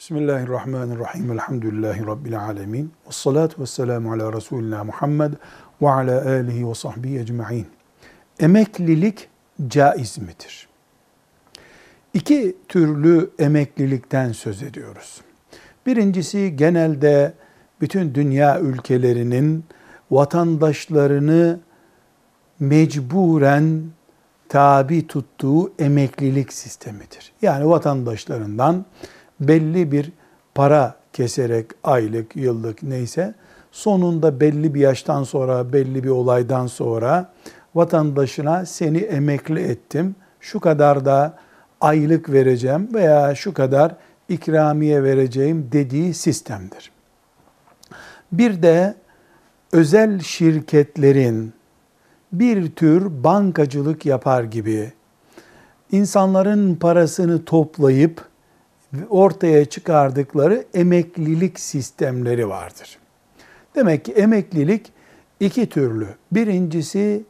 Bismillahirrahmanirrahim. Elhamdülillahi Rabbil alemin. Ve salatu ve selamu ala Resulina Muhammed ve ala alihi ve sahbihi ecma'in. Emeklilik caiz midir? İki türlü emeklilikten söz ediyoruz. Birincisi genelde bütün dünya ülkelerinin vatandaşlarını mecburen tabi tuttuğu emeklilik sistemidir. Yani vatandaşlarından belli bir para keserek aylık, yıllık neyse sonunda belli bir yaştan sonra, belli bir olaydan sonra vatandaşına seni emekli ettim. Şu kadar da aylık vereceğim veya şu kadar ikramiye vereceğim dediği sistemdir. Bir de özel şirketlerin bir tür bankacılık yapar gibi insanların parasını toplayıp ortaya çıkardıkları emeklilik sistemleri vardır. Demek ki emeklilik iki türlü. Birincisi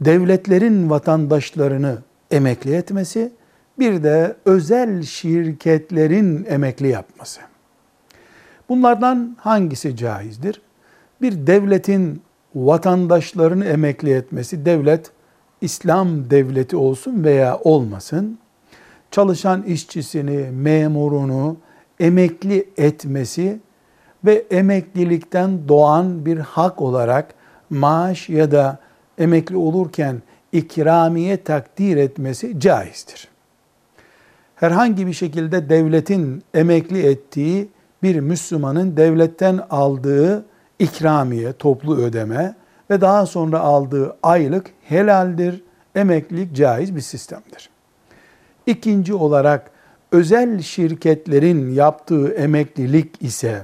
devletlerin vatandaşlarını emekli etmesi, bir de özel şirketlerin emekli yapması. Bunlardan hangisi caizdir? Bir devletin vatandaşlarını emekli etmesi, devlet İslam devleti olsun veya olmasın, çalışan işçisini, memurunu emekli etmesi ve emeklilikten doğan bir hak olarak maaş ya da emekli olurken ikramiye takdir etmesi caizdir. Herhangi bir şekilde devletin emekli ettiği bir Müslümanın devletten aldığı ikramiye, toplu ödeme ve daha sonra aldığı aylık helaldir. Emeklilik caiz bir sistemdir. İkinci olarak özel şirketlerin yaptığı emeklilik ise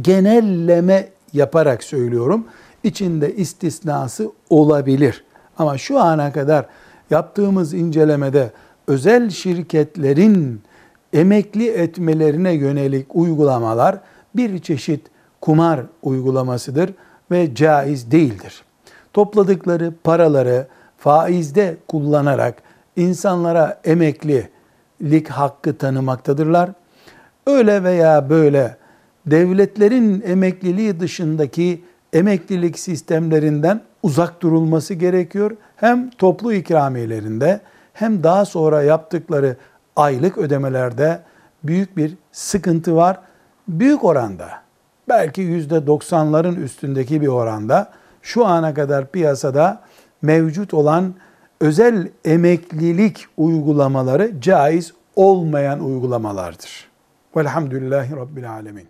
genelleme yaparak söylüyorum. İçinde istisnası olabilir. Ama şu ana kadar yaptığımız incelemede özel şirketlerin emekli etmelerine yönelik uygulamalar bir çeşit kumar uygulamasıdır ve caiz değildir. Topladıkları paraları faizde kullanarak insanlara emeklilik hakkı tanımaktadırlar. Öyle veya böyle devletlerin emekliliği dışındaki emeklilik sistemlerinden uzak durulması gerekiyor. Hem toplu ikramiyelerinde hem daha sonra yaptıkları aylık ödemelerde büyük bir sıkıntı var. Büyük oranda belki yüzde doksanların üstündeki bir oranda şu ana kadar piyasada mevcut olan özel emeklilik uygulamaları caiz olmayan uygulamalardır. Velhamdülillahi Rabbil Alemin.